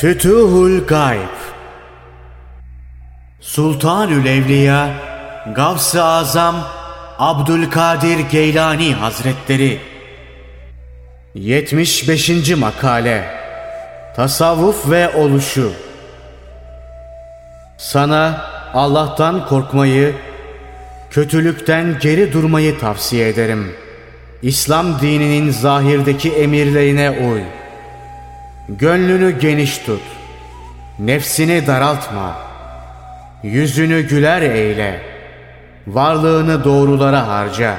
Fütuhul Gayb Sultanül Evliya Gavs-ı Azam Abdülkadir Geylani Hazretleri 75. Makale Tasavvuf ve Oluşu Sana Allah'tan korkmayı, kötülükten geri durmayı tavsiye ederim. İslam dininin zahirdeki emirlerine uy. Gönlünü geniş tut. Nefsini daraltma. Yüzünü güler eyle. Varlığını doğrulara harca.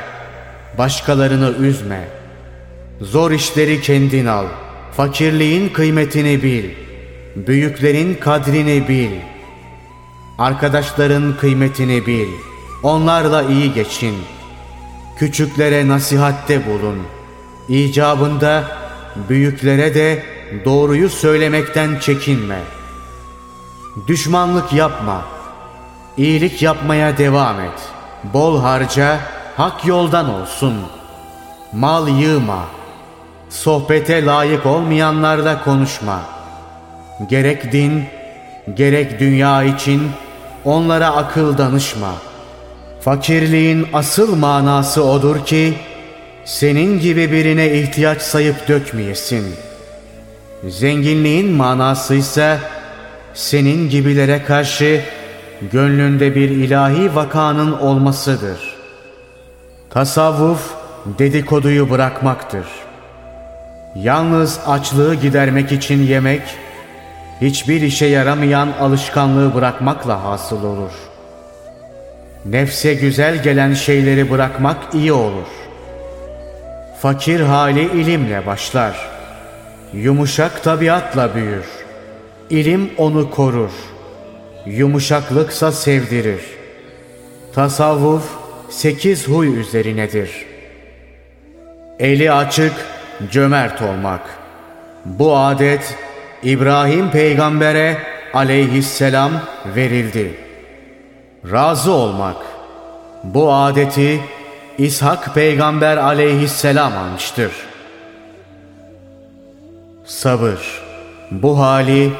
Başkalarını üzme. Zor işleri kendin al. Fakirliğin kıymetini bil. Büyüklerin kadrini bil. Arkadaşların kıymetini bil. Onlarla iyi geçin. Küçüklere nasihatte bulun. İcabında büyüklere de doğruyu söylemekten çekinme. Düşmanlık yapma. İyilik yapmaya devam et. Bol harca, hak yoldan olsun. Mal yığma. Sohbete layık olmayanlarla konuşma. Gerek din, gerek dünya için onlara akıl danışma. Fakirliğin asıl manası odur ki, senin gibi birine ihtiyaç sayıp dökmeyesin. Zenginliğin manası ise senin gibilere karşı gönlünde bir ilahi vakanın olmasıdır. Tasavvuf dedikoduyu bırakmaktır. Yalnız açlığı gidermek için yemek, hiçbir işe yaramayan alışkanlığı bırakmakla hasıl olur. Nefse güzel gelen şeyleri bırakmak iyi olur. Fakir hali ilimle başlar. Yumuşak tabiatla büyür. İlim onu korur. Yumuşaklıksa sevdirir. Tasavvuf sekiz huy üzerinedir. Eli açık, cömert olmak. Bu adet İbrahim peygambere aleyhisselam verildi. Razı olmak. Bu adeti İshak peygamber aleyhisselam almıştır. Sabır. Bu hali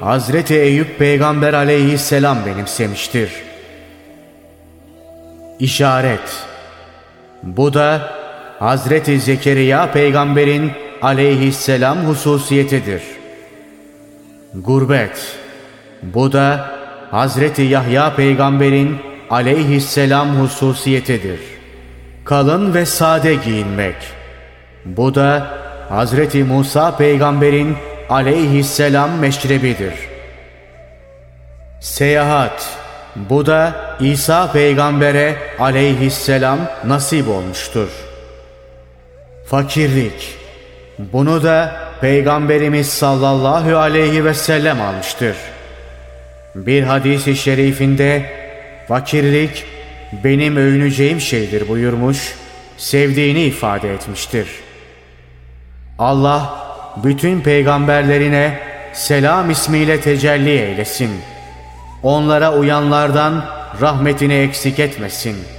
Hazreti Eyüp peygamber aleyhisselam benimsemiştir. İşaret. Bu da Hazreti Zekeriya peygamberin aleyhisselam hususiyetidir. Gurbet. Bu da Hazreti Yahya peygamberin aleyhisselam hususiyetidir. Kalın ve sade giyinmek. Bu da Hazreti Musa peygamberin aleyhisselam meşrebidir. Seyahat. Bu da İsa peygambere aleyhisselam nasip olmuştur. Fakirlik. Bunu da Peygamberimiz sallallahu aleyhi ve sellem almıştır. Bir hadisi şerifinde fakirlik benim övüneceğim şeydir buyurmuş, sevdiğini ifade etmiştir. Allah bütün peygamberlerine selam ismiyle tecelli eylesin. Onlara uyanlardan rahmetini eksik etmesin.''